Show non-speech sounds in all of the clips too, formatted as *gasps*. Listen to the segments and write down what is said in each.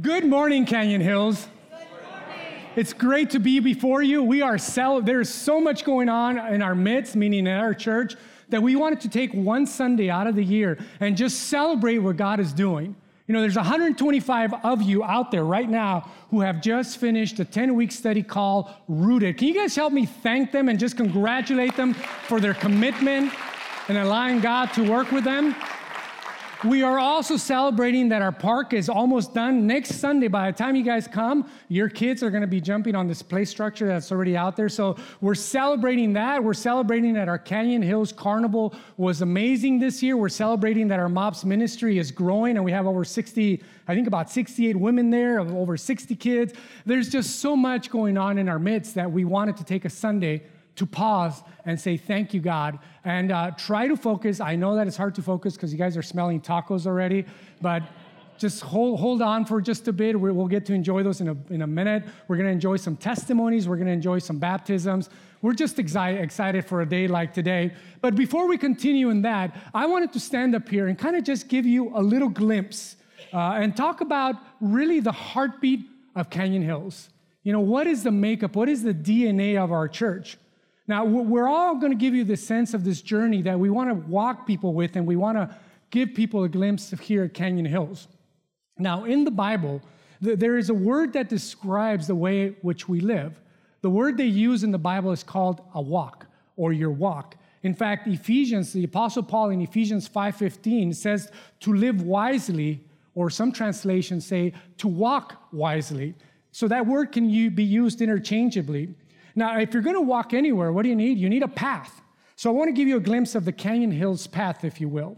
Good morning, Canyon Hills. It's great to be before you. We are cel- there's so much going on in our midst, meaning in our church, that we wanted to take one Sunday out of the year and just celebrate what God is doing. You know, there's 125 of you out there right now who have just finished a 10 week study called Rooted. Can you guys help me thank them and just congratulate them for their commitment and allowing God to work with them? We are also celebrating that our park is almost done. Next Sunday, by the time you guys come, your kids are going to be jumping on this play structure that's already out there. So we're celebrating that. We're celebrating that our Canyon Hills Carnival was amazing this year. We're celebrating that our MOPS ministry is growing and we have over 60, I think about 68 women there, over 60 kids. There's just so much going on in our midst that we wanted to take a Sunday to pause and say, Thank you, God. And uh, try to focus. I know that it's hard to focus because you guys are smelling tacos already, but just hold, hold on for just a bit. We'll get to enjoy those in a, in a minute. We're going to enjoy some testimonies. We're going to enjoy some baptisms. We're just excited, excited for a day like today. But before we continue in that, I wanted to stand up here and kind of just give you a little glimpse uh, and talk about really the heartbeat of Canyon Hills. You know, what is the makeup? What is the DNA of our church? Now, we're all going to give you the sense of this journey that we want to walk people with, and we want to give people a glimpse of here at Canyon Hills. Now, in the Bible, there is a word that describes the way which we live. The word they use in the Bible is called a walk or your walk. In fact, Ephesians, the Apostle Paul in Ephesians 5:15 says to live wisely, or some translations say to walk wisely. So that word can be used interchangeably. Now, if you're going to walk anywhere, what do you need? You need a path. So I want to give you a glimpse of the Canyon Hills path, if you will.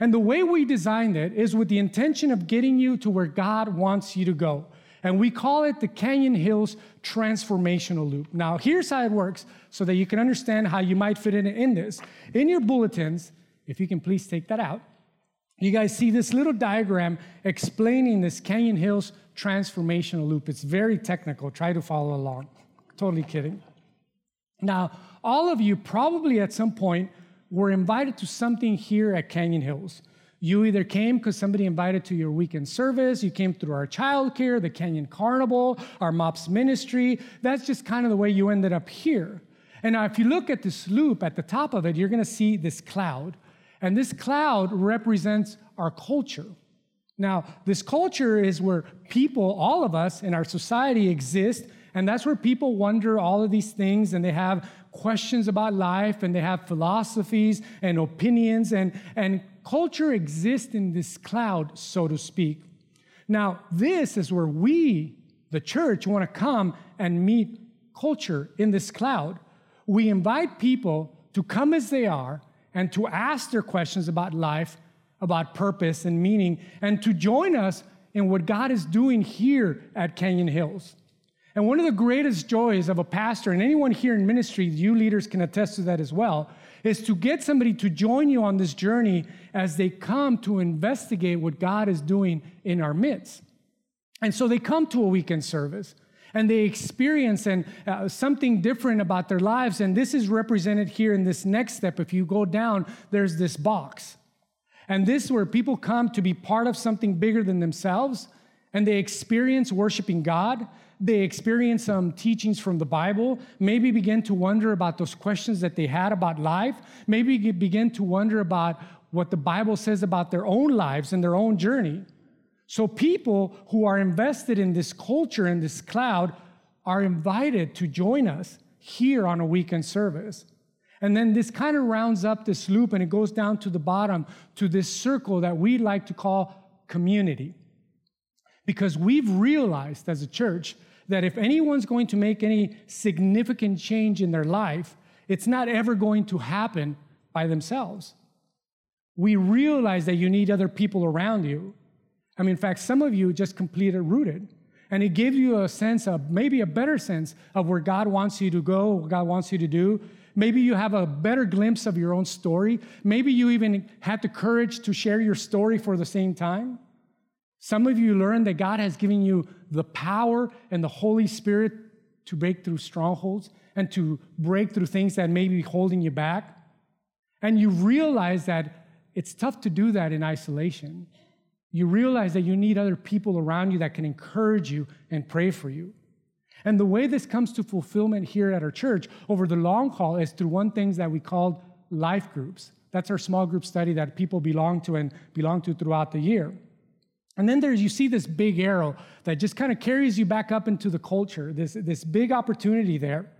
And the way we designed it is with the intention of getting you to where God wants you to go. And we call it the Canyon Hills Transformational Loop. Now, here's how it works so that you can understand how you might fit in, in this. In your bulletins, if you can please take that out, you guys see this little diagram explaining this Canyon Hills Transformational Loop. It's very technical. Try to follow along. Totally kidding. Now, all of you probably at some point were invited to something here at Canyon Hills. You either came because somebody invited to your weekend service, you came through our childcare, the Canyon Carnival, our MOPS ministry. That's just kind of the way you ended up here. And now, if you look at this loop at the top of it, you're going to see this cloud. And this cloud represents our culture. Now, this culture is where people, all of us in our society, exist and that's where people wonder all of these things and they have questions about life and they have philosophies and opinions and, and culture exists in this cloud, so to speak. Now, this is where we, the church, want to come and meet culture in this cloud. We invite people to come as they are and to ask their questions about life, about purpose and meaning, and to join us in what God is doing here at Canyon Hills. And one of the greatest joys of a pastor, and anyone here in ministry, you leaders can attest to that as well, is to get somebody to join you on this journey as they come to investigate what God is doing in our midst. And so they come to a weekend service and they experience and uh, something different about their lives. And this is represented here in this next step. If you go down there's this box. And this is where people come to be part of something bigger than themselves and they experience worshiping god they experience some teachings from the Bible, maybe begin to wonder about those questions that they had about life, maybe begin to wonder about what the Bible says about their own lives and their own journey. So, people who are invested in this culture and this cloud are invited to join us here on a weekend service. And then this kind of rounds up this loop and it goes down to the bottom to this circle that we like to call community. Because we've realized as a church that if anyone's going to make any significant change in their life, it's not ever going to happen by themselves. We realize that you need other people around you. I mean, in fact, some of you just completed Rooted, and it gives you a sense of maybe a better sense of where God wants you to go, what God wants you to do. Maybe you have a better glimpse of your own story. Maybe you even had the courage to share your story for the same time. Some of you learned that God has given you the power and the Holy Spirit to break through strongholds and to break through things that may be holding you back. And you realize that it's tough to do that in isolation. You realize that you need other people around you that can encourage you and pray for you. And the way this comes to fulfillment here at our church over the long haul is through one thing that we call life groups. That's our small group study that people belong to and belong to throughout the year. And then there's you see this big arrow that just kind of carries you back up into the culture, this, this big opportunity there.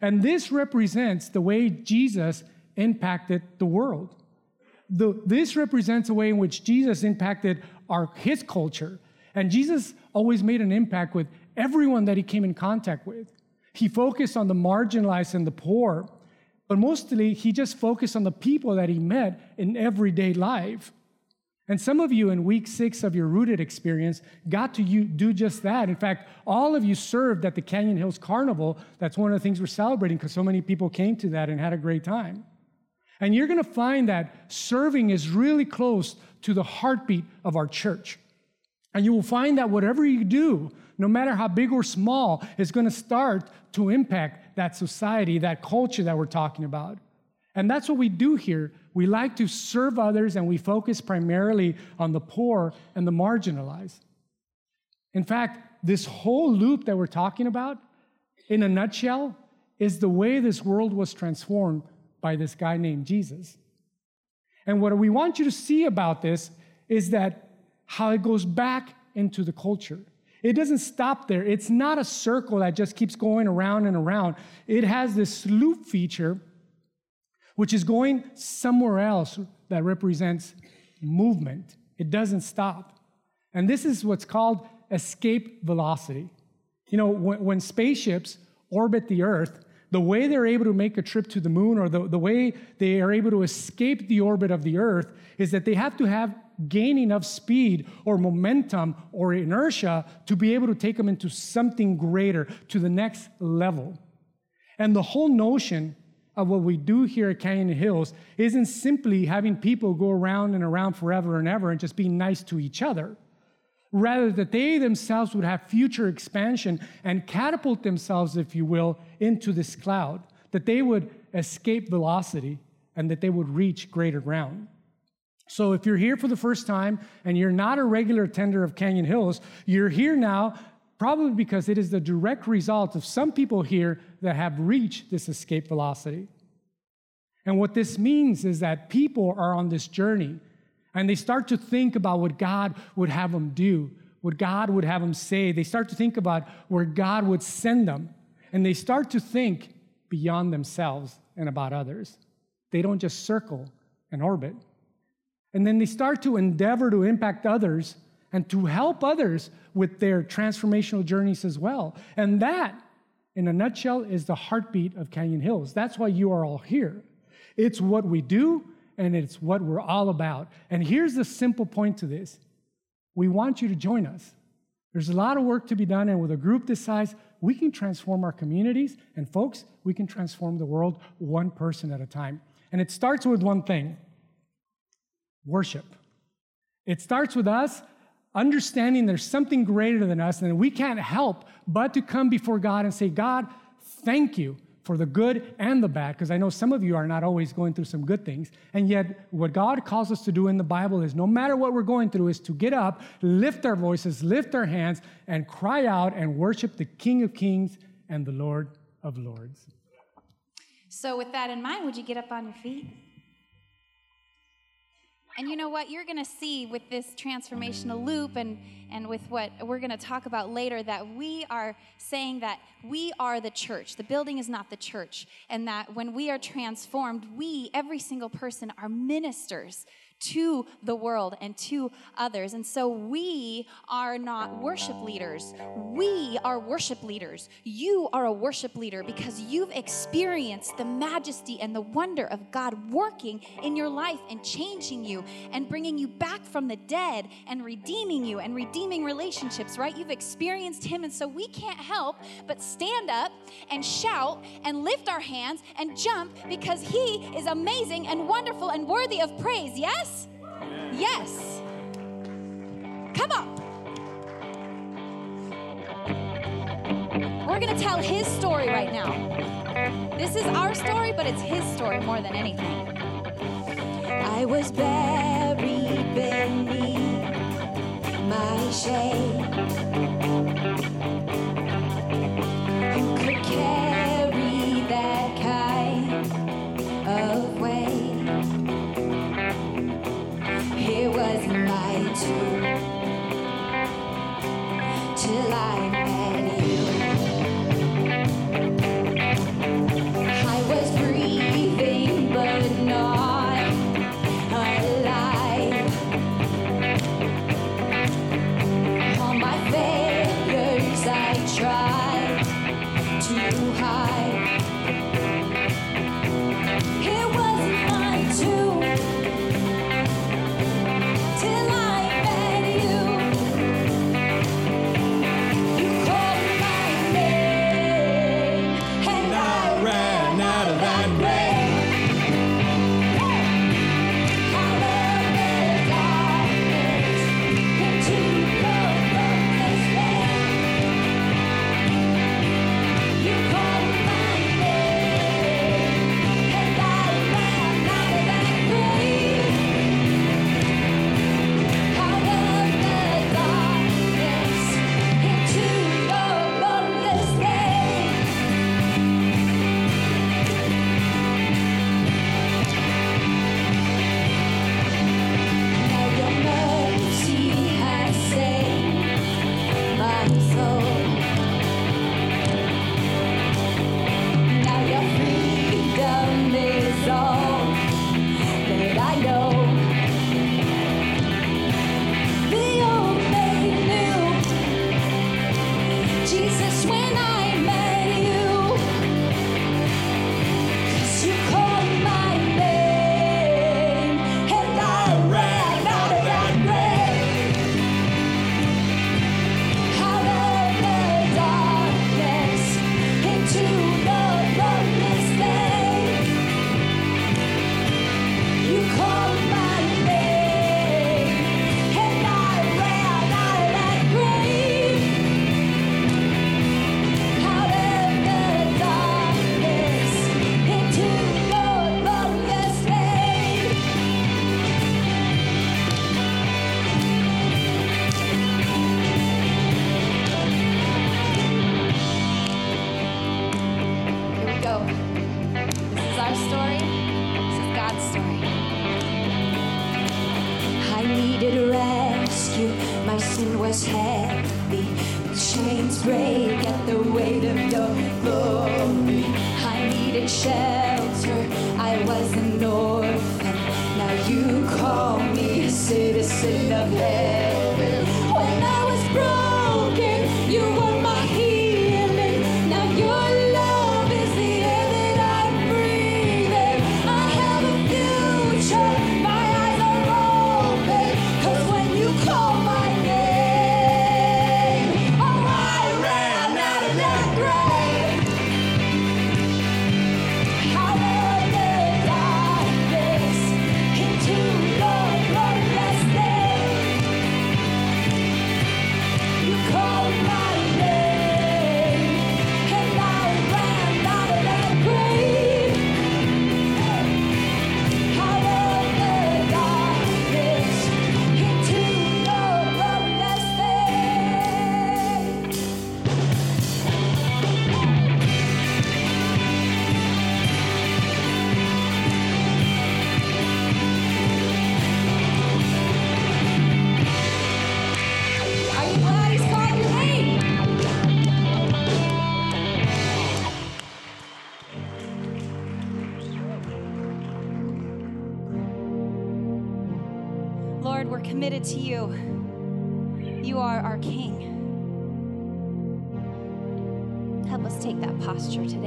And this represents the way Jesus impacted the world. The, this represents a way in which Jesus impacted our his culture. And Jesus always made an impact with everyone that he came in contact with. He focused on the marginalized and the poor, but mostly he just focused on the people that he met in everyday life. And some of you in week six of your rooted experience got to you do just that. In fact, all of you served at the Canyon Hills Carnival. That's one of the things we're celebrating because so many people came to that and had a great time. And you're going to find that serving is really close to the heartbeat of our church. And you will find that whatever you do, no matter how big or small, is going to start to impact that society, that culture that we're talking about. And that's what we do here. We like to serve others and we focus primarily on the poor and the marginalized. In fact, this whole loop that we're talking about, in a nutshell, is the way this world was transformed by this guy named Jesus. And what we want you to see about this is that how it goes back into the culture. It doesn't stop there. It's not a circle that just keeps going around and around. It has this loop feature, which is going somewhere else that represents movement. It doesn't stop. And this is what's called escape velocity. You know, when, when spaceships orbit the Earth, the way they're able to make a trip to the moon or the, the way they are able to escape the orbit of the earth is that they have to have gain enough speed or momentum or inertia to be able to take them into something greater to the next level and the whole notion of what we do here at canyon hills isn't simply having people go around and around forever and ever and just be nice to each other rather that they themselves would have future expansion and catapult themselves, if you will, into this cloud, that they would escape velocity and that they would reach greater ground. So, if you're here for the first time and you're not a regular attender of Canyon Hills, you're here now probably because it is the direct result of some people here that have reached this escape velocity. And what this means is that people are on this journey and they start to think about what God would have them do, what God would have them say. They start to think about where God would send them. And they start to think beyond themselves and about others. They don't just circle and orbit. And then they start to endeavor to impact others and to help others with their transformational journeys as well. And that, in a nutshell, is the heartbeat of Canyon Hills. That's why you are all here. It's what we do, and it's what we're all about. And here's the simple point to this we want you to join us. There's a lot of work to be done, and with a group this size, we can transform our communities, and folks, we can transform the world one person at a time. And it starts with one thing worship. It starts with us understanding there's something greater than us, and we can't help but to come before God and say, God, thank you for the good and the bad, because I know some of you are not always going through some good things. And yet, what God calls us to do in the Bible is no matter what we're going through, is to get up, lift our voices, lift our hands, and cry out and worship the King of Kings and the Lord of Lords. So, with that in mind, would you get up on your feet? And you know what? You're going to see with this transformational loop and, and with what we're going to talk about later that we are saying that we are the church. The building is not the church. And that when we are transformed, we, every single person, are ministers to the world and to others. And so we are not worship leaders. We are worship leaders. You are a worship leader because you've experienced the majesty and the wonder of God working in your life and changing you and bringing you back from the dead and redeeming you and redeeming relationships, right? You've experienced Him. And so we can't help but stand up and shout and lift our hands and jump because He is amazing and wonderful and worthy of praise. Yes? Yes. Come on. We're going to tell his story right now. This is our story, but it's his story more than anything. I was buried beneath my shame. to you. You are our King. Help us take that posture today.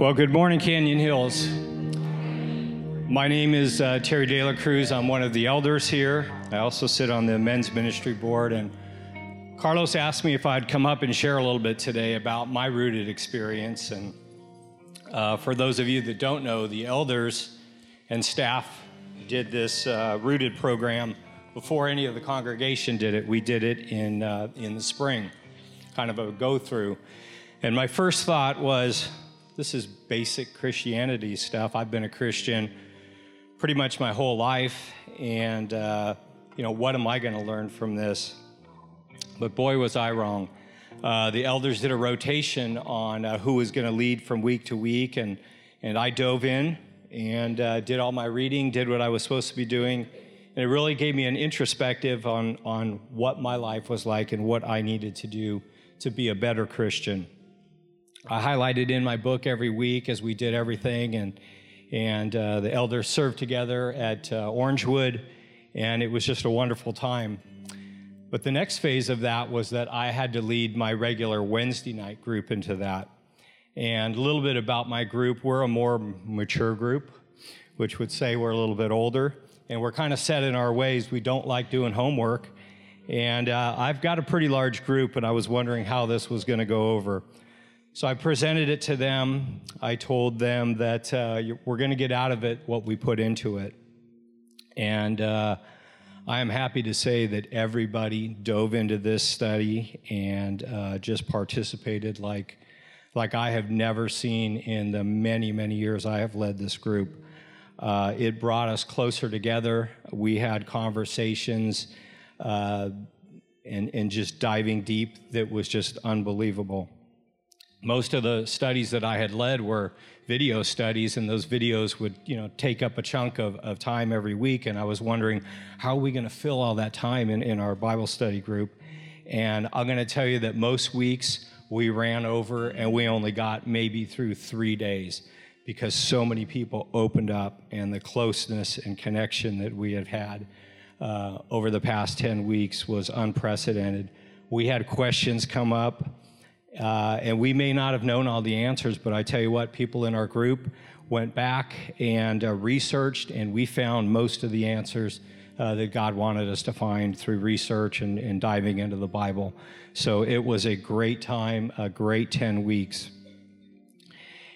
Well, good morning, Canyon Hills. My name is uh, Terry De La Cruz. I'm one of the elders here. I also sit on the men's ministry board. And Carlos asked me if I'd come up and share a little bit today about my rooted experience. And uh, for those of you that don't know, the elders and staff did this uh, rooted program before any of the congregation did it. We did it in, uh, in the spring, kind of a go through. And my first thought was, this is basic Christianity stuff. I've been a Christian pretty much my whole life, and uh, you know, what am I going to learn from this? But boy, was I wrong. Uh, the elders did a rotation on uh, who was going to lead from week to week, and and I dove in and uh, did all my reading, did what I was supposed to be doing, and it really gave me an introspective on on what my life was like and what I needed to do to be a better Christian. I highlighted in my book every week as we did everything, and and uh, the elders served together at uh, Orangewood, and it was just a wonderful time. But the next phase of that was that I had to lead my regular Wednesday night group into that. And a little bit about my group we're a more mature group, which would say we're a little bit older, and we're kind of set in our ways. We don't like doing homework. And uh, I've got a pretty large group, and I was wondering how this was going to go over. So I presented it to them. I told them that uh, we're going to get out of it what we put into it. And uh, I am happy to say that everybody dove into this study and uh, just participated like, like I have never seen in the many, many years I have led this group. Uh, it brought us closer together. We had conversations uh, and, and just diving deep that was just unbelievable most of the studies that I had led were video studies, and those videos would, you know, take up a chunk of, of time every week. And I was wondering, how are we going to fill all that time in, in our Bible study group? And I'm going to tell you that most weeks we ran over and we only got maybe through three days because so many people opened up and the closeness and connection that we have had uh, over the past 10 weeks was unprecedented. We had questions come up uh, and we may not have known all the answers, but I tell you what, people in our group went back and uh, researched, and we found most of the answers uh, that God wanted us to find through research and, and diving into the Bible. So it was a great time, a great 10 weeks.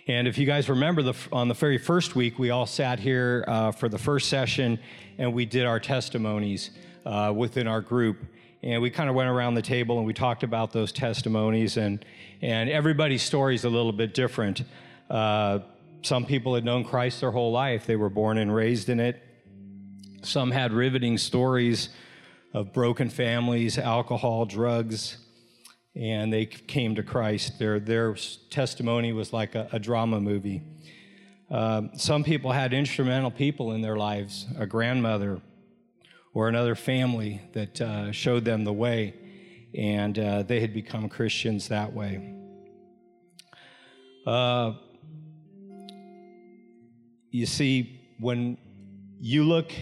And if you guys remember, the, on the very first week, we all sat here uh, for the first session and we did our testimonies uh, within our group and we kind of went around the table and we talked about those testimonies and and everybody's story is a little bit different. Uh, some people had known christ their whole life. They were born and raised in it. Some had riveting stories of broken families alcohol drugs and they came to christ. Their, their testimony was like a, a drama movie. Uh, some people had instrumental people in their lives a grandmother or another family that uh, showed them the way. and uh, they had become Christians that way. Uh, you see, when you look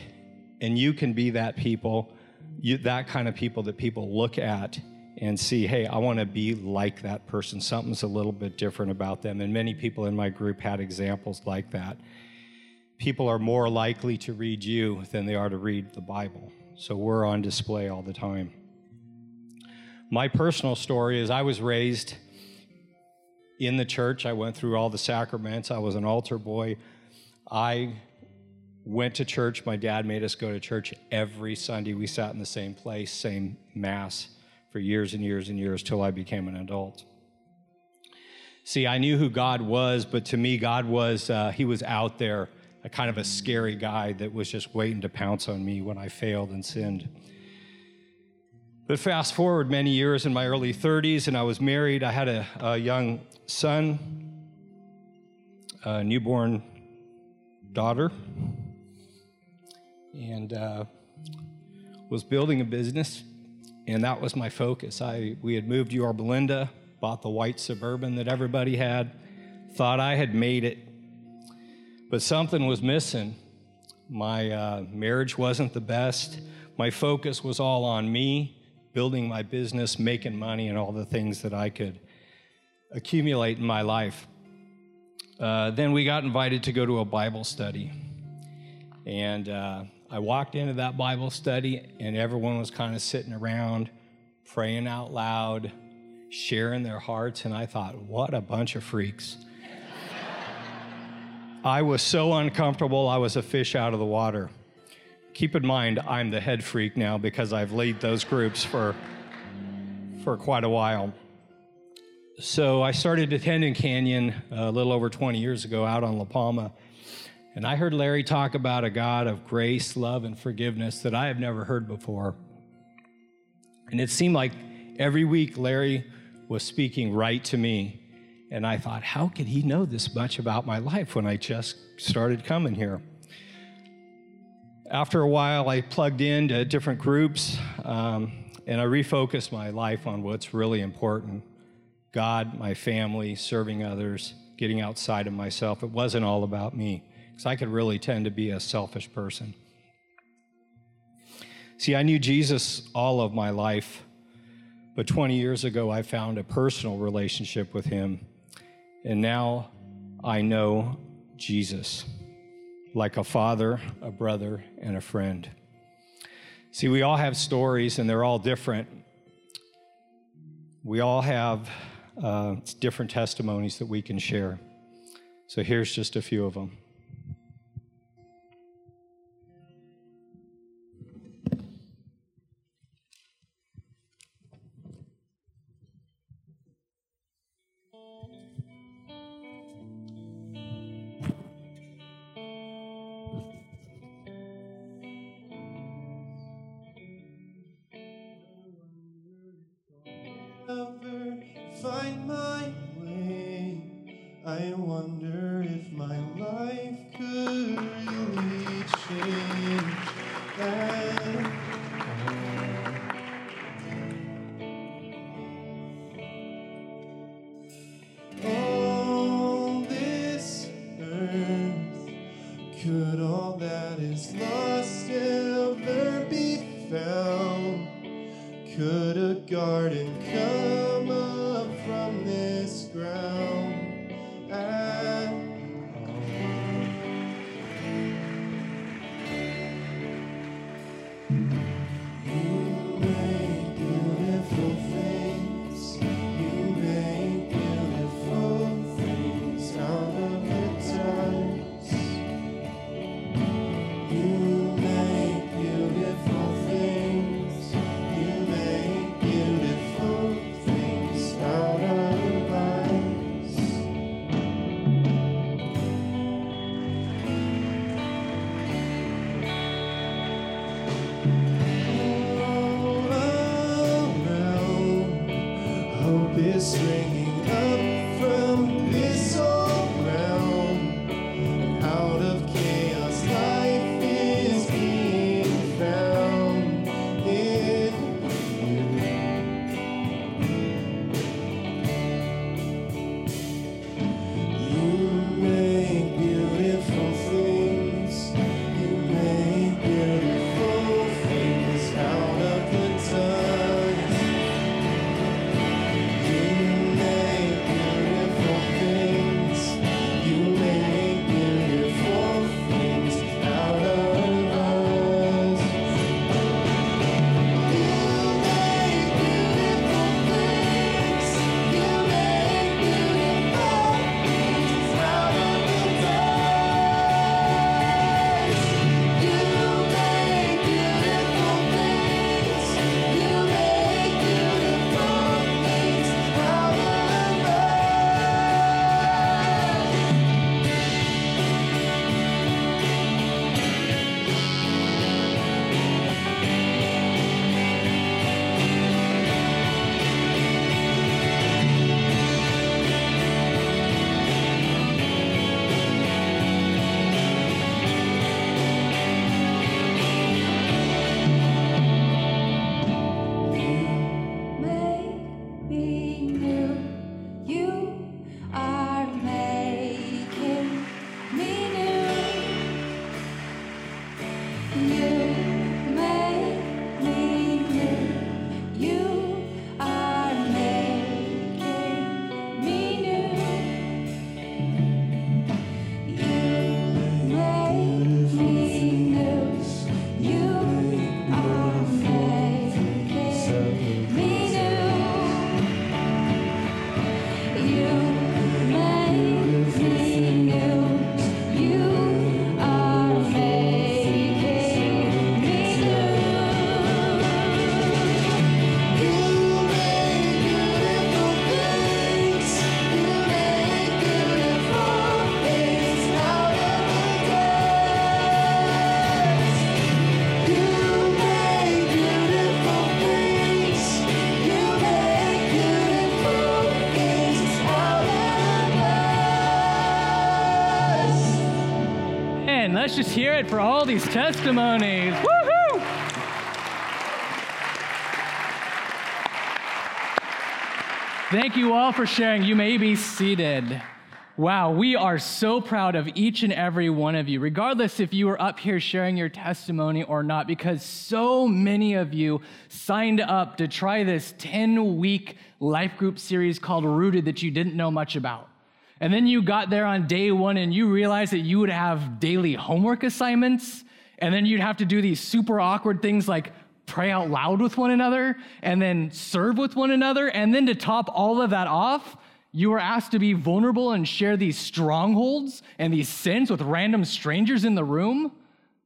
and you can be that people, you, that kind of people that people look at and see, hey, I want to be like that person. Something's a little bit different about them. And many people in my group had examples like that. People are more likely to read you than they are to read the Bible. So we're on display all the time. My personal story is I was raised in the church. I went through all the sacraments. I was an altar boy. I went to church. My dad made us go to church every Sunday. We sat in the same place, same mass for years and years and years till I became an adult. See, I knew who God was, but to me, God was, uh, He was out there, a kind of a scary guy that was just waiting to pounce on me when I failed and sinned. But fast forward many years in my early 30s, and I was married. I had a, a young son, a newborn daughter, and uh, was building a business, and that was my focus. I we had moved to Yorba Linda, bought the white suburban that everybody had, thought I had made it, but something was missing. My uh, marriage wasn't the best. My focus was all on me, building my business, making money, and all the things that I could accumulate in my life. Uh, then we got invited to go to a Bible study. And uh, I walked into that Bible study, and everyone was kind of sitting around, praying out loud, sharing their hearts. And I thought, what a bunch of freaks. I was so uncomfortable, I was a fish out of the water. Keep in mind, I'm the head freak now because I've led those groups for, for quite a while. So I started attending Canyon uh, a little over 20 years ago out on La Palma. And I heard Larry talk about a God of grace, love, and forgiveness that I have never heard before. And it seemed like every week Larry was speaking right to me. And I thought, how could he know this much about my life when I just started coming here? After a while, I plugged into different groups um, and I refocused my life on what's really important God, my family, serving others, getting outside of myself. It wasn't all about me, because I could really tend to be a selfish person. See, I knew Jesus all of my life, but 20 years ago, I found a personal relationship with him, and now I know Jesus like a father, a brother, and a friend. See, we all have stories, and they're all different. We all have uh, different testimonies that we can share. So here's just a few of them. Hope is Let's just hear it for all these testimonies. Woohoo! Thank you all for sharing. You may be seated. Wow, we are so proud of each and every one of you, regardless if you were up here sharing your testimony or not, because so many of you signed up to try this 10 week life group series called Rooted that you didn't know much about. And then you got there on day one and you realized that you would have daily homework assignments, and then you'd have to do these super awkward things like pray out loud with one another, and then serve with one another. And then to top all of that off, you were asked to be vulnerable and share these strongholds and these sins with random strangers in the room.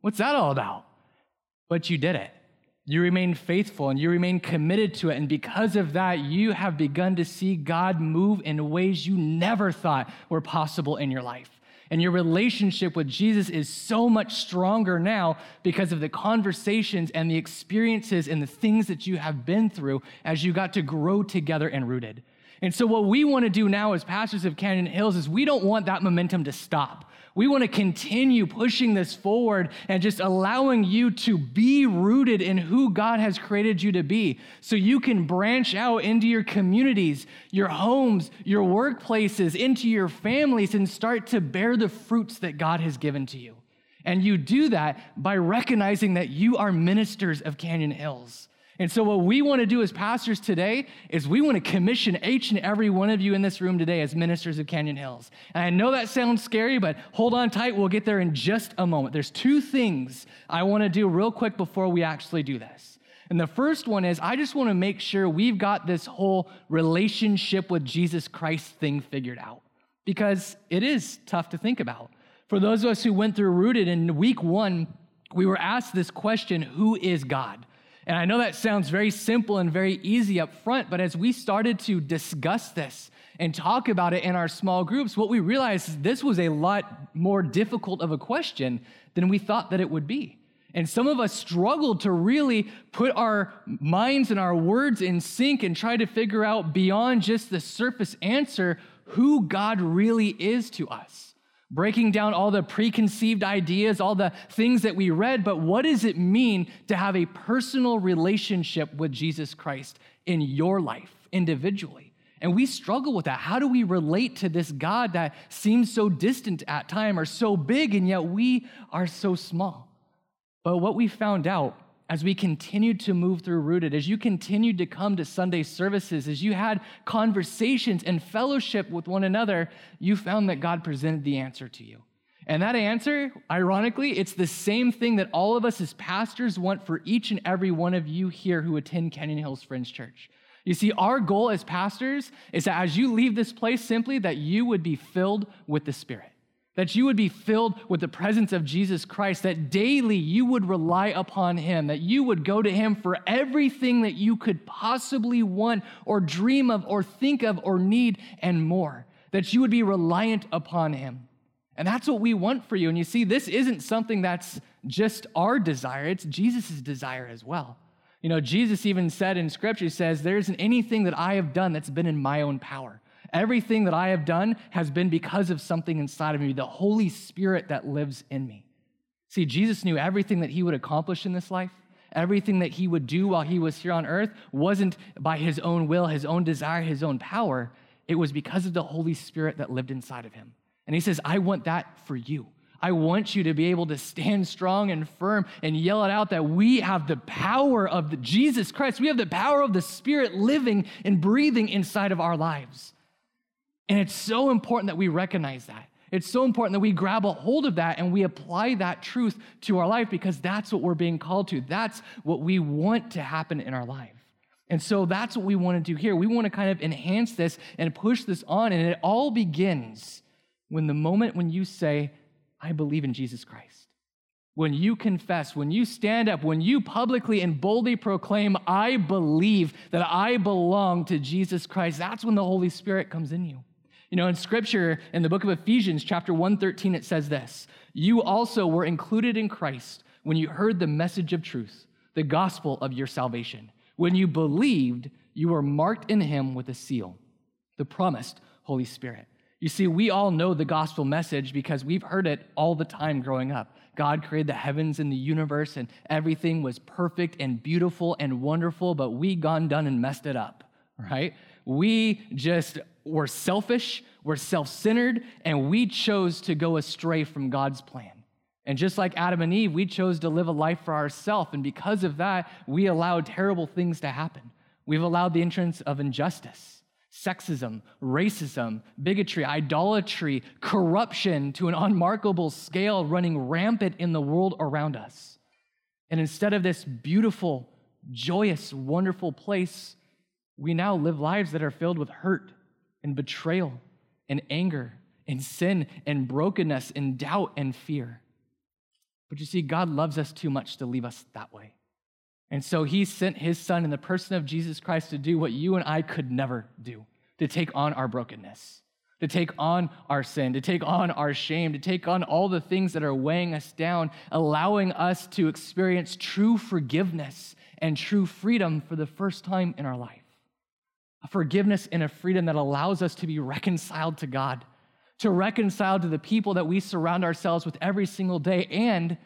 What's that all about? But you did it. You remain faithful and you remain committed to it. And because of that, you have begun to see God move in ways you never thought were possible in your life. And your relationship with Jesus is so much stronger now because of the conversations and the experiences and the things that you have been through as you got to grow together and rooted. And so, what we want to do now as pastors of Canyon Hills is we don't want that momentum to stop. We want to continue pushing this forward and just allowing you to be rooted in who God has created you to be so you can branch out into your communities, your homes, your workplaces, into your families, and start to bear the fruits that God has given to you. And you do that by recognizing that you are ministers of Canyon Hills. And so, what we want to do as pastors today is we want to commission each and every one of you in this room today as ministers of Canyon Hills. And I know that sounds scary, but hold on tight. We'll get there in just a moment. There's two things I want to do real quick before we actually do this. And the first one is I just want to make sure we've got this whole relationship with Jesus Christ thing figured out because it is tough to think about. For those of us who went through Rooted in week one, we were asked this question Who is God? And I know that sounds very simple and very easy up front, but as we started to discuss this and talk about it in our small groups, what we realized is this was a lot more difficult of a question than we thought that it would be. And some of us struggled to really put our minds and our words in sync and try to figure out beyond just the surface answer who God really is to us breaking down all the preconceived ideas, all the things that we read, but what does it mean to have a personal relationship with Jesus Christ in your life individually? And we struggle with that. How do we relate to this God that seems so distant at time or so big and yet we are so small? But what we found out as we continued to move through Rooted, as you continued to come to Sunday services, as you had conversations and fellowship with one another, you found that God presented the answer to you. And that answer, ironically, it's the same thing that all of us as pastors want for each and every one of you here who attend Canyon Hills Friends Church. You see, our goal as pastors is that as you leave this place, simply that you would be filled with the Spirit that you would be filled with the presence of Jesus Christ, that daily you would rely upon Him, that you would go to Him for everything that you could possibly want or dream of or think of or need and more, that you would be reliant upon Him. And that's what we want for you. And you see, this isn't something that's just our desire, it's Jesus' desire as well. You know, Jesus even said in Scripture, He says, There isn't anything that I have done that's been in my own power. Everything that I have done has been because of something inside of me, the Holy Spirit that lives in me. See, Jesus knew everything that he would accomplish in this life, everything that he would do while he was here on earth wasn't by his own will, his own desire, his own power. It was because of the Holy Spirit that lived inside of him. And he says, I want that for you. I want you to be able to stand strong and firm and yell it out that we have the power of the Jesus Christ. We have the power of the Spirit living and breathing inside of our lives. And it's so important that we recognize that. It's so important that we grab a hold of that and we apply that truth to our life because that's what we're being called to. That's what we want to happen in our life. And so that's what we want to do here. We want to kind of enhance this and push this on. And it all begins when the moment when you say, I believe in Jesus Christ. When you confess, when you stand up, when you publicly and boldly proclaim, I believe that I belong to Jesus Christ, that's when the Holy Spirit comes in you. You know, in scripture, in the book of Ephesians, chapter 113, it says this You also were included in Christ when you heard the message of truth, the gospel of your salvation. When you believed, you were marked in him with a seal, the promised Holy Spirit. You see, we all know the gospel message because we've heard it all the time growing up. God created the heavens and the universe, and everything was perfect and beautiful and wonderful, but we gone done and messed it up, right? We just were selfish, we're self centered, and we chose to go astray from God's plan. And just like Adam and Eve, we chose to live a life for ourselves. And because of that, we allowed terrible things to happen. We've allowed the entrance of injustice, sexism, racism, bigotry, idolatry, corruption to an unmarkable scale running rampant in the world around us. And instead of this beautiful, joyous, wonderful place, we now live lives that are filled with hurt and betrayal and anger and sin and brokenness and doubt and fear. But you see, God loves us too much to leave us that way. And so he sent his son in the person of Jesus Christ to do what you and I could never do to take on our brokenness, to take on our sin, to take on our shame, to take on all the things that are weighing us down, allowing us to experience true forgiveness and true freedom for the first time in our life. A forgiveness and a freedom that allows us to be reconciled to God to reconcile to the people that we surround ourselves with every single day, and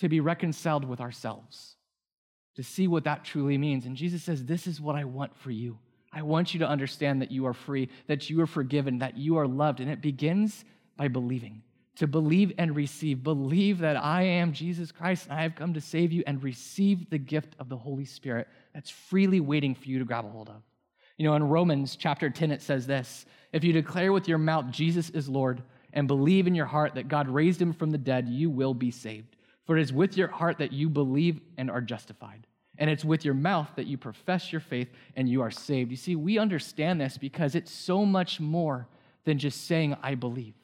to be reconciled with ourselves, to see what that truly means. And Jesus says, This is what I want for you. I want you to understand that you are free, that you are forgiven, that you are loved. And it begins by believing. To believe and receive. Believe that I am Jesus Christ and I have come to save you, and receive the gift of the Holy Spirit that's freely waiting for you to grab a hold of. You know, in Romans chapter 10, it says this If you declare with your mouth Jesus is Lord and believe in your heart that God raised him from the dead, you will be saved. For it is with your heart that you believe and are justified. And it's with your mouth that you profess your faith and you are saved. You see, we understand this because it's so much more than just saying, I believe.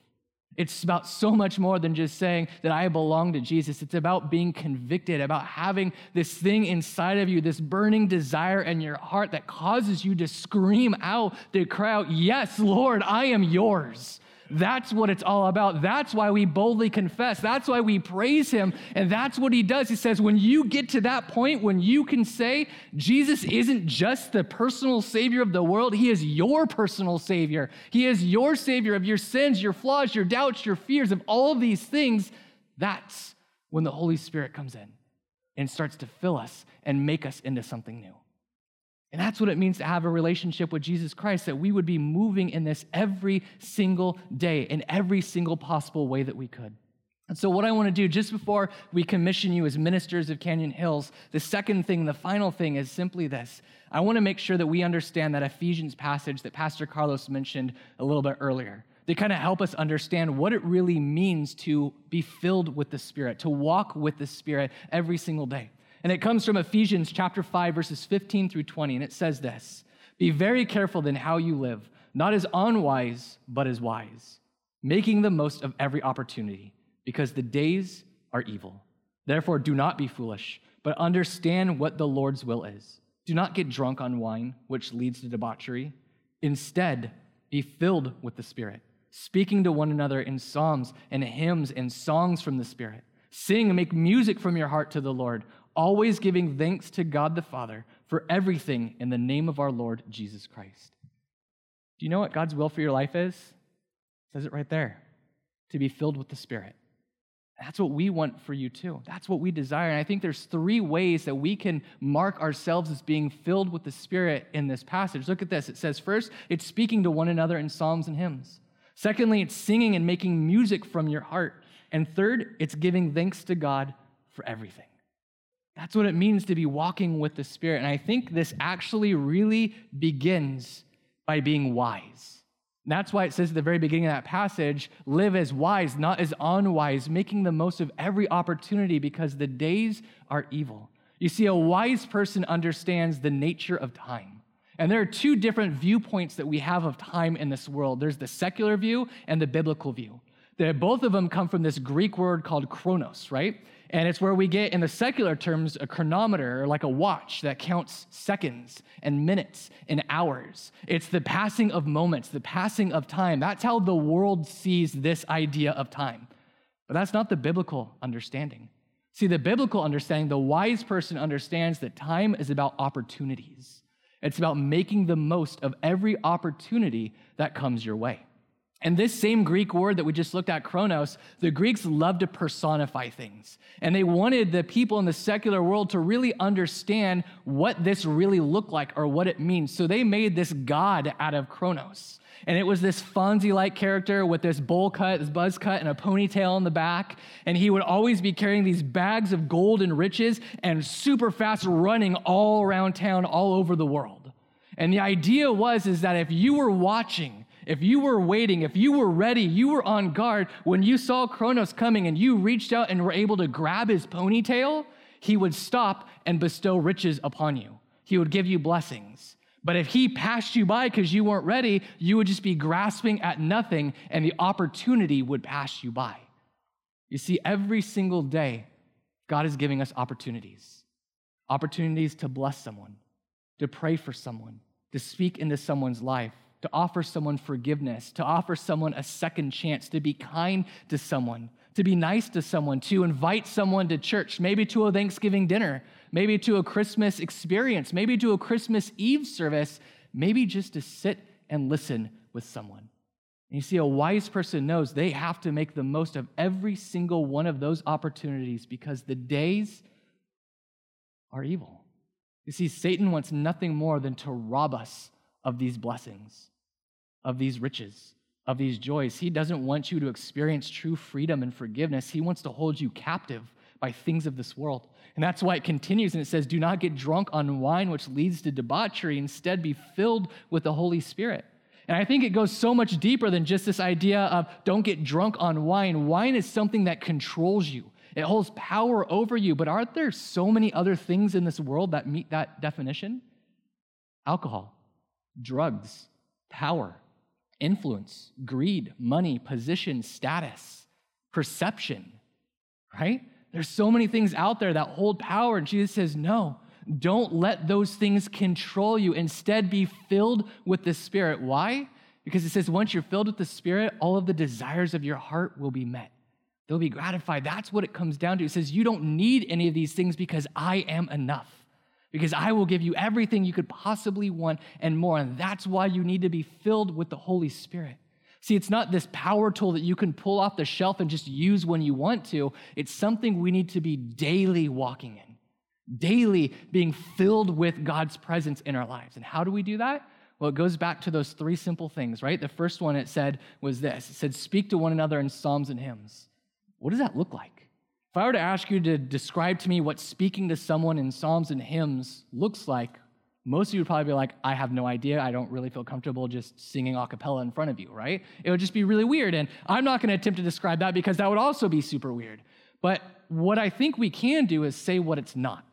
It's about so much more than just saying that I belong to Jesus. It's about being convicted, about having this thing inside of you, this burning desire in your heart that causes you to scream out, to cry out, Yes, Lord, I am yours. That's what it's all about. That's why we boldly confess. That's why we praise him. And that's what he does. He says, when you get to that point, when you can say, Jesus isn't just the personal savior of the world, he is your personal savior. He is your savior of your sins, your flaws, your doubts, your fears, of all of these things. That's when the Holy Spirit comes in and starts to fill us and make us into something new. And that's what it means to have a relationship with Jesus Christ, that we would be moving in this every single day, in every single possible way that we could. And so, what I want to do just before we commission you as ministers of Canyon Hills, the second thing, the final thing is simply this. I want to make sure that we understand that Ephesians passage that Pastor Carlos mentioned a little bit earlier. They kind of help us understand what it really means to be filled with the Spirit, to walk with the Spirit every single day. And it comes from Ephesians chapter 5, verses 15 through 20. And it says this Be very careful then how you live, not as unwise, but as wise, making the most of every opportunity, because the days are evil. Therefore, do not be foolish, but understand what the Lord's will is. Do not get drunk on wine, which leads to debauchery. Instead, be filled with the Spirit, speaking to one another in psalms and hymns and songs from the Spirit. Sing and make music from your heart to the Lord always giving thanks to God the Father for everything in the name of our Lord Jesus Christ. Do you know what God's will for your life is? It says it right there to be filled with the Spirit. That's what we want for you too. That's what we desire. And I think there's three ways that we can mark ourselves as being filled with the Spirit in this passage. Look at this. It says, first, it's speaking to one another in psalms and hymns. Secondly, it's singing and making music from your heart. And third, it's giving thanks to God for everything. That's what it means to be walking with the Spirit. And I think this actually really begins by being wise. And that's why it says at the very beginning of that passage live as wise, not as unwise, making the most of every opportunity because the days are evil. You see, a wise person understands the nature of time. And there are two different viewpoints that we have of time in this world there's the secular view and the biblical view. They're, both of them come from this Greek word called chronos, right? And it's where we get, in the secular terms, a chronometer, or like a watch that counts seconds and minutes and hours. It's the passing of moments, the passing of time. That's how the world sees this idea of time. But that's not the biblical understanding. See, the biblical understanding, the wise person understands that time is about opportunities. It's about making the most of every opportunity that comes your way. And this same Greek word that we just looked at, chronos, the Greeks loved to personify things. And they wanted the people in the secular world to really understand what this really looked like or what it means. So they made this god out of chronos. And it was this Fonzie like character with this bowl cut, this buzz cut, and a ponytail in the back. And he would always be carrying these bags of gold and riches and super fast running all around town, all over the world. And the idea was is that if you were watching, if you were waiting, if you were ready, you were on guard, when you saw Kronos coming and you reached out and were able to grab his ponytail, he would stop and bestow riches upon you. He would give you blessings. But if he passed you by because you weren't ready, you would just be grasping at nothing and the opportunity would pass you by. You see, every single day, God is giving us opportunities opportunities to bless someone, to pray for someone, to speak into someone's life, to offer someone forgiveness, to offer someone a second chance, to be kind to someone, to be nice to someone, to invite someone to church, maybe to a Thanksgiving dinner, maybe to a Christmas experience, maybe to a Christmas Eve service, maybe just to sit and listen with someone. And you see, a wise person knows they have to make the most of every single one of those opportunities because the days are evil. You see, Satan wants nothing more than to rob us of these blessings, of these riches, of these joys. He doesn't want you to experience true freedom and forgiveness. He wants to hold you captive by things of this world. And that's why it continues and it says, Do not get drunk on wine, which leads to debauchery. Instead, be filled with the Holy Spirit. And I think it goes so much deeper than just this idea of don't get drunk on wine. Wine is something that controls you, it holds power over you. But aren't there so many other things in this world that meet that definition? Alcohol, drugs, power, influence, greed, money, position, status, perception, right? There's so many things out there that hold power. And Jesus says, no, don't let those things control you. Instead, be filled with the Spirit. Why? Because it says, once you're filled with the Spirit, all of the desires of your heart will be met. They'll be gratified. That's what it comes down to. It says, you don't need any of these things because I am enough. Because I will give you everything you could possibly want and more. And that's why you need to be filled with the Holy Spirit. See, it's not this power tool that you can pull off the shelf and just use when you want to. It's something we need to be daily walking in, daily being filled with God's presence in our lives. And how do we do that? Well, it goes back to those three simple things, right? The first one it said was this it said, Speak to one another in psalms and hymns. What does that look like? If I were to ask you to describe to me what speaking to someone in psalms and hymns looks like, most of you would probably be like, I have no idea. I don't really feel comfortable just singing a cappella in front of you, right? It would just be really weird. And I'm not going to attempt to describe that because that would also be super weird. But what I think we can do is say what it's not.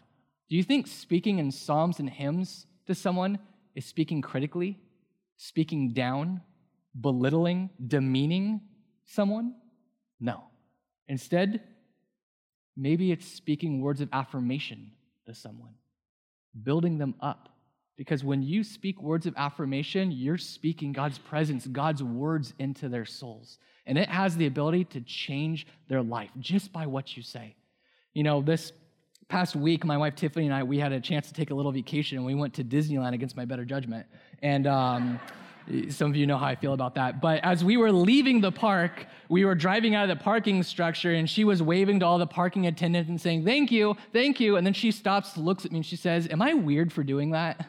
Do you think speaking in psalms and hymns to someone is speaking critically, speaking down, belittling, demeaning someone? No. Instead, maybe it's speaking words of affirmation to someone, building them up because when you speak words of affirmation, you're speaking God's presence, God's words into their souls. And it has the ability to change their life just by what you say. You know, this past week, my wife Tiffany and I, we had a chance to take a little vacation and we went to Disneyland against my better judgment. And, um, some of you know how I feel about that. But as we were leaving the park, we were driving out of the parking structure, and she was waving to all the parking attendants and saying, Thank you, thank you. And then she stops, looks at me, and she says, Am I weird for doing that?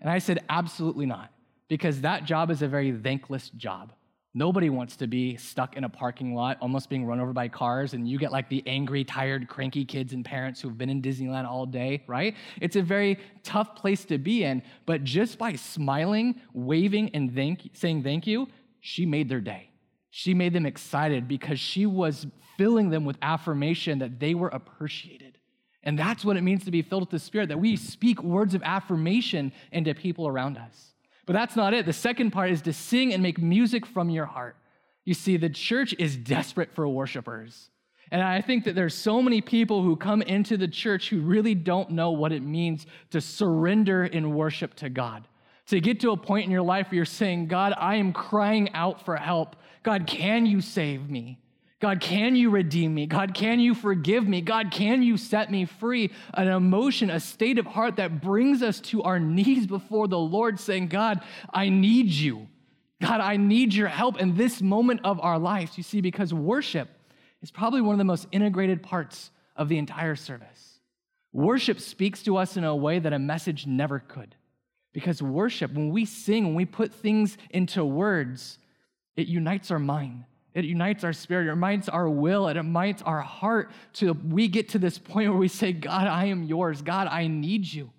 And I said, Absolutely not, because that job is a very thankless job. Nobody wants to be stuck in a parking lot, almost being run over by cars, and you get like the angry, tired, cranky kids and parents who've been in Disneyland all day, right? It's a very tough place to be in, but just by smiling, waving, and thank, saying thank you, she made their day. She made them excited because she was filling them with affirmation that they were appreciated. And that's what it means to be filled with the Spirit, that we speak words of affirmation into people around us. But that's not it. The second part is to sing and make music from your heart. You see, the church is desperate for worshipers. And I think that there's so many people who come into the church who really don't know what it means to surrender in worship to God. To get to a point in your life where you're saying, God, I am crying out for help. God, can you save me? God, can you redeem me? God, can you forgive me? God, can you set me free? An emotion, a state of heart that brings us to our knees before the Lord, saying, God, I need you. God, I need your help in this moment of our lives. You see, because worship is probably one of the most integrated parts of the entire service. Worship speaks to us in a way that a message never could. Because worship, when we sing, when we put things into words, it unites our mind. It unites our spirit. It unites our will. It unites our heart to we get to this point where we say, God, I am yours. God, I need you.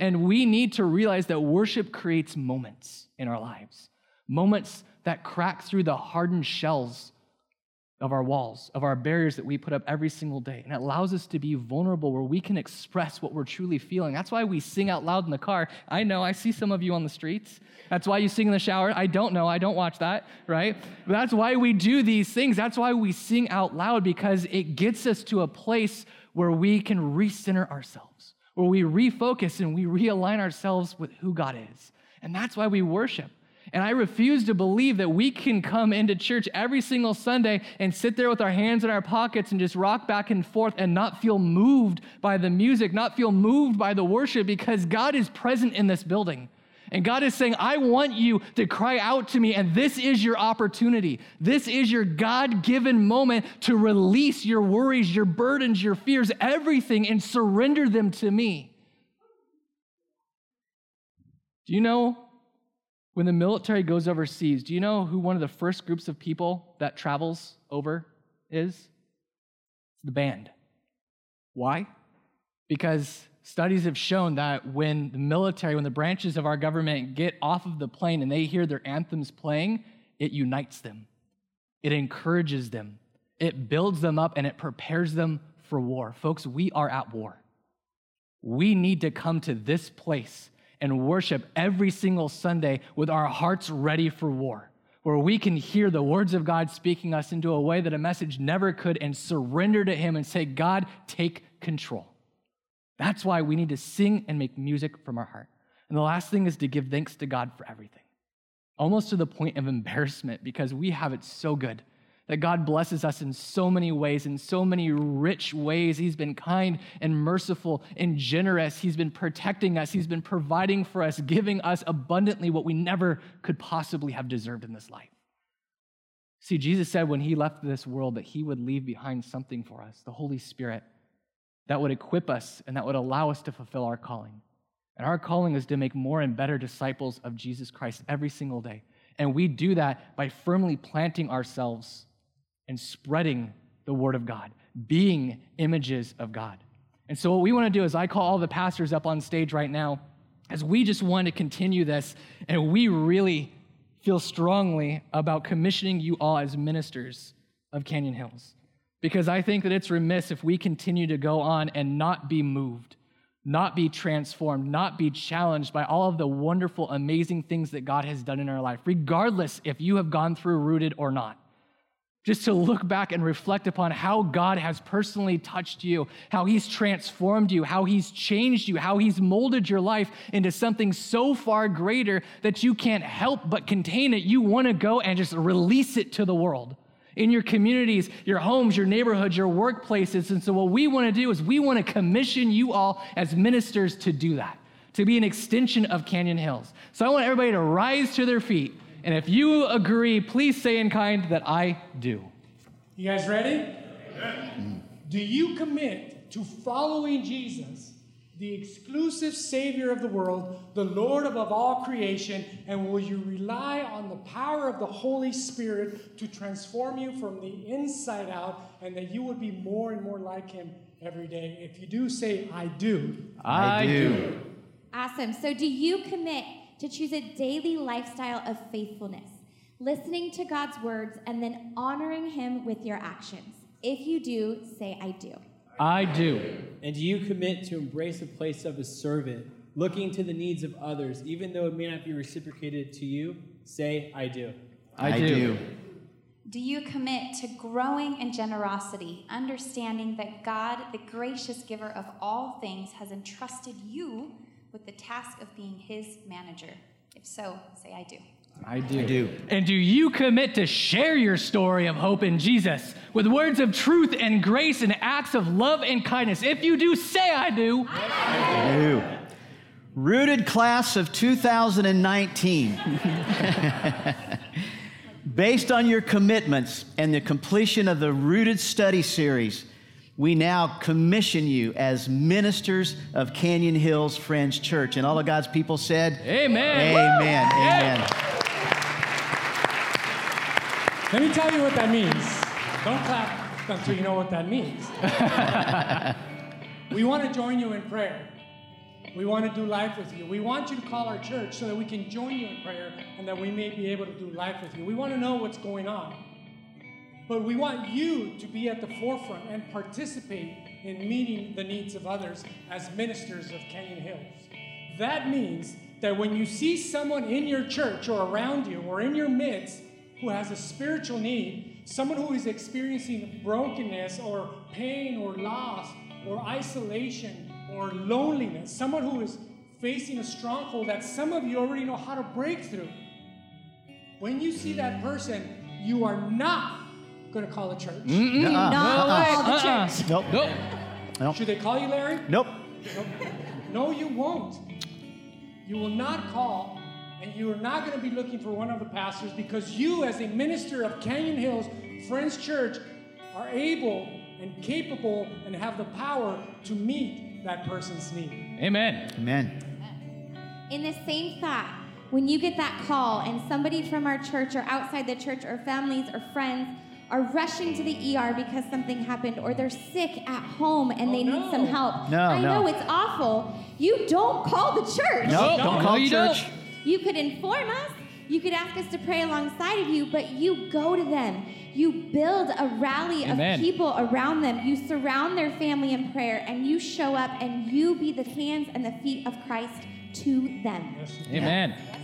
And we need to realize that worship creates moments in our lives, moments that crack through the hardened shells of our walls, of our barriers that we put up every single day. And it allows us to be vulnerable where we can express what we're truly feeling. That's why we sing out loud in the car. I know, I see some of you on the streets. That's why you sing in the shower. I don't know, I don't watch that, right? But that's why we do these things. That's why we sing out loud because it gets us to a place where we can recenter ourselves, where we refocus and we realign ourselves with who God is. And that's why we worship. And I refuse to believe that we can come into church every single Sunday and sit there with our hands in our pockets and just rock back and forth and not feel moved by the music, not feel moved by the worship because God is present in this building. And God is saying, I want you to cry out to me, and this is your opportunity. This is your God given moment to release your worries, your burdens, your fears, everything, and surrender them to me. Do you know when the military goes overseas, do you know who one of the first groups of people that travels over is? It's the band. Why? Because studies have shown that when the military, when the branches of our government get off of the plane and they hear their anthems playing, it unites them, it encourages them, it builds them up, and it prepares them for war. Folks, we are at war. We need to come to this place and worship every single Sunday with our hearts ready for war, where we can hear the words of God speaking us into a way that a message never could and surrender to Him and say, God, take control. That's why we need to sing and make music from our heart. And the last thing is to give thanks to God for everything, almost to the point of embarrassment because we have it so good that God blesses us in so many ways, in so many rich ways. He's been kind and merciful and generous. He's been protecting us. He's been providing for us, giving us abundantly what we never could possibly have deserved in this life. See, Jesus said when he left this world that he would leave behind something for us, the Holy Spirit, that would equip us and that would allow us to fulfill our calling. And our calling is to make more and better disciples of Jesus Christ every single day. And we do that by firmly planting ourselves and spreading the word of God, being images of God. And so, what we want to do is, I call all the pastors up on stage right now, as we just want to continue this, and we really feel strongly about commissioning you all as ministers of Canyon Hills. Because I think that it's remiss if we continue to go on and not be moved, not be transformed, not be challenged by all of the wonderful, amazing things that God has done in our life, regardless if you have gone through rooted or not just to look back and reflect upon how God has personally touched you, how He's transformed you, how He's changed you, how He's molded your life into something so far greater that you can't help but contain it. You want to go and just release it to the world in your communities, your homes, your neighborhoods, your workplaces. And so, what we want to do is we want to commission you all as ministers to do that, to be an extension of Canyon Hills. So, I want everybody to rise to their feet. And if you agree, please say in kind that I do. You guys ready? Do you commit to following Jesus, the exclusive Savior of the world, the Lord above all creation, and will you rely on the power of the Holy Spirit to transform you from the inside out and that you would be more and more like Him every day? If you do, say, I do. I, do. Awesome. So, do you commit to choose a daily lifestyle of faithfulness, listening to God's words, and then honoring Him with your actions? If you do, say, I do. I do. And do you commit to embrace a place of a servant, looking to the needs of others, even though it may not be reciprocated to you? Say, I do. I, do. Do you commit to growing in generosity, understanding that God, the gracious giver of all things, has entrusted you with the task of being his manager? If so, say I do. I do. I do. And do you commit to share your story of hope in Jesus with words of truth and grace and acts of love and kindness? If you do, say I do. I do. Rooted class of 2019. *laughs* Based on your commitments and the completion of the Rooted Study Series, we now commission you as ministers of Canyon Hills Friends Church. And all of God's people said, Amen. Amen. Amen. Let me tell you what that means. Don't clap until you know what that means. *laughs* we want to join you in prayer. We want to do life with you. We want you to call our church so that we can join you in prayer and that we may be able to do life with you. We want to know what's going on. But we want you to be at the forefront and participate in meeting the needs of others as ministers of Canyon Hills. That means that when you see someone in your church or around you or in your midst who has a spiritual need, someone who is experiencing brokenness or pain or loss or isolation or loneliness, someone who is facing a stronghold that some of you already know how to break through. When you see that person, you are not going to call a church. Nuh-uh. Not all the Uh-uh. church. Nope. Nope. Nope. Should they call you Larry? Nope. Nope. No, you won't. You will not call, and you are not going to be looking for one of the pastors because you, as a minister of Canyon Hills Friends Church, are able and capable and have the power to meet that person's need. Amen. Amen. In the same thought, when you get that call and somebody from our church or outside the church or families or friends are rushing to the ER because something happened or they're sick at home and they Oh, need some help. No, I no. know it's awful. You don't call the church. Nope. No, Don't no, call you church. don't. You could inform us. You could ask us to pray alongside of you, but you go to them. You build a rally Amen. of people around them. You surround their family in prayer and you show up and you be the hands and the feet of Christ to them. Amen. Yes,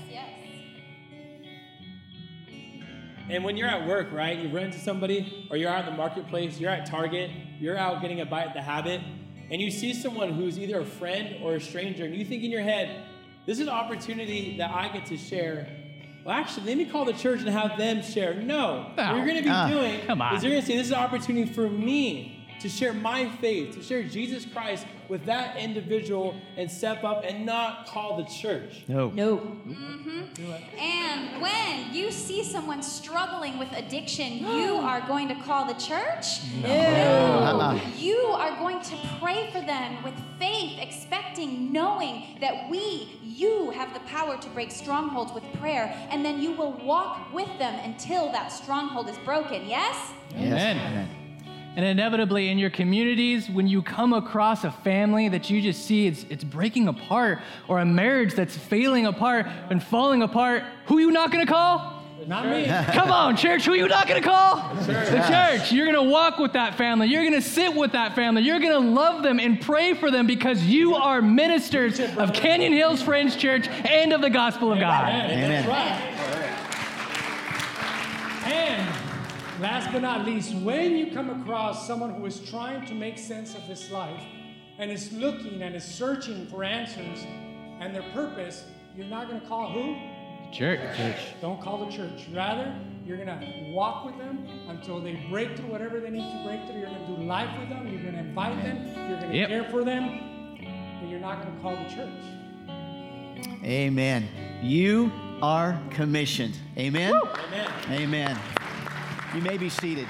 And when you're at work, right, you run into somebody, or you're out in the marketplace, you're at Target, you're out getting a bite at the habit, and you see someone who's either a friend or a stranger, and you think in your head, this is an opportunity that I get to share. Well, actually, let me call the church and have them share. No. what you're going to be Ah, doing come on. is you're going to say, this is an opportunity for me to share my faith, to share Jesus Christ with that individual and step up and not call the church. No. No. Mm-hmm. And when you see someone struggling with addiction, *gasps* you are going to call the church? No. Uh-uh. You are going to pray for them with faith, expecting, knowing that we, you, have the power to break strongholds with prayer, and then you will walk with them until that stronghold is broken. Yes? Amen. Amen. And inevitably, in your communities, when you come across a family that you just see it's, it's breaking apart, or a marriage that's failing apart and falling apart, who are you not going to call? Not me. *laughs* Come on, church, who are you not going to call? The church. You're going to walk with that family. You're going to sit with that family. You're going to love them and pray for them because you are ministers of Canyon Hills Friends Church and of the gospel of God. Amen. Amen. And last but not least, when you come across someone who is trying to make sense of this life and is looking and is searching for answers and their purpose, you're not going to call who? The church. Don't call the church. Rather, you're going to walk with them until they break through whatever they need to break through. You're going to do life with them. You're going to invite them. You're going to Yep. care for them. But you're not going to call the church. Amen. You are commissioned. Amen. Amen. Amen. You may be seated.